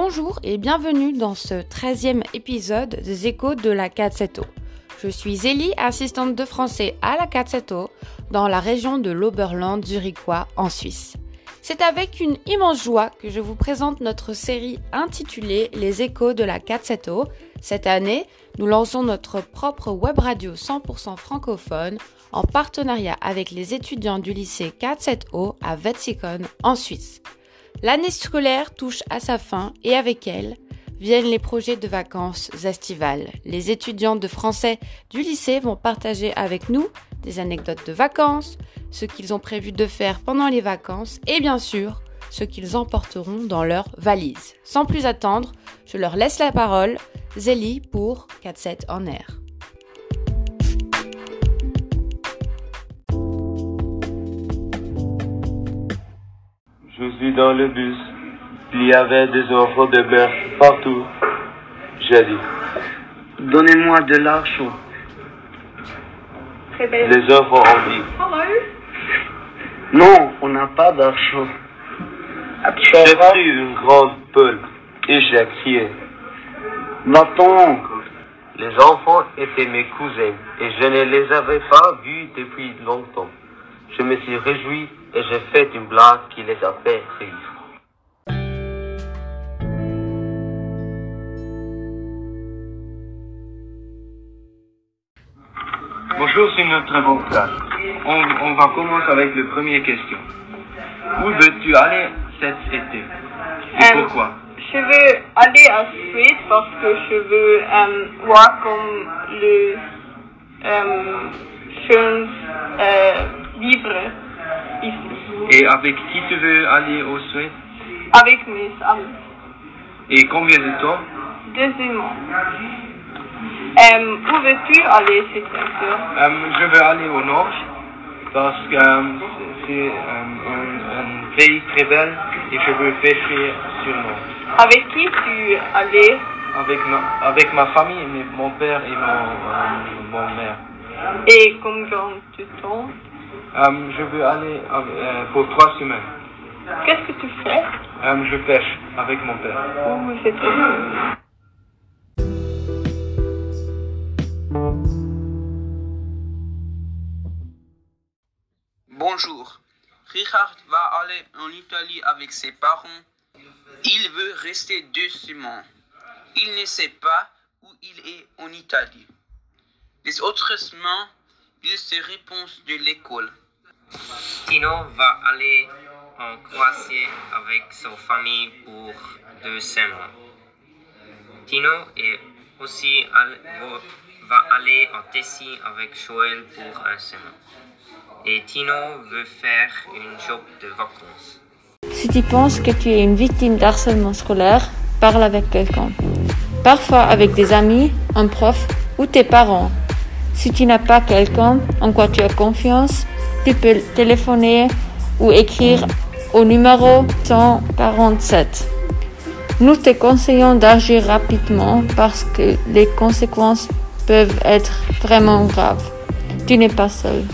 Bonjour et bienvenue dans ce 13e épisode des échos de la 470. Je suis Zélie, assistante de français à la 470 dans la région de l'Oberland zurichois en Suisse. C'est avec une immense joie que je vous présente notre série intitulée Les échos de la 470. Cette année, nous lançons notre propre web radio 100% francophone en partenariat avec les étudiants du lycée 470 à Wetzikon en Suisse. L'année scolaire touche à sa fin et avec elle viennent les projets de vacances estivales. Les étudiants de français du lycée vont partager avec nous des anecdotes de vacances, ce qu'ils ont prévu de faire pendant les vacances et bien sûr ce qu'ils emporteront dans leur valise. Sans plus attendre, je leur laisse la parole. Zélie pour 4-7 en air. Je suis dans le bus. Il y avait des enfants de mer partout. J'ai dit, Donnez-moi de l'argent. les enfants ont dit, Non, on n'a pas d'argent. j'ai pris une grande pelle et j'ai crié. Va-t'en. Les enfants étaient mes cousins et je ne les avais pas vus depuis longtemps. Je me suis réjoui et j'ai fait une blague qui les a fait rire. Bonjour, c'est notre bon classe. On, on va commencer avec la première question. Où veux-tu aller cet été? Et Euh, pourquoi? Je veux aller à Suède parce que je veux euh, voir comme le chance euh, vivre ici. Et avec qui tu veux aller au Suède avec mes amis. Et combien de temps? Deuxièmement, euh, où veux-tu aller cet été Euh, Je veux aller au nord parce que euh, c'est euh, un, pays très bel et je veux pêcher sur le nord. Avec qui tu allais? Avec ma, avec ma famille, mon père et mon, euh, mon mère. et combien de temps? Euh, je veux aller euh, pour trois semaines. Qu'est-ce que tu fais? Euh, je pêche avec mon père. Où c'est trop cool. Bonjour. Richard va aller en Italie avec ses parents. Il veut rester deux semaines. Il ne sait pas où il est en Italie. Les autres semaines, il se répond de l'école. Tino va aller en Croatie avec sa famille pour deux semaines. Tino est aussi va aller en Tessie avec Joël pour un semaine. Et Tino veut faire une job de vacances. Si tu penses que tu es une victime d'harcèlement scolaire, parle avec quelqu'un. Parfois avec des amis, un prof ou tes parents. Si tu n'as pas quelqu'un en quoi tu as confiance, tu peux téléphoner ou écrire au numéro 147. Nous te conseillons d'agir rapidement parce que les conséquences peuvent être vraiment graves. Tu n'es pas seul.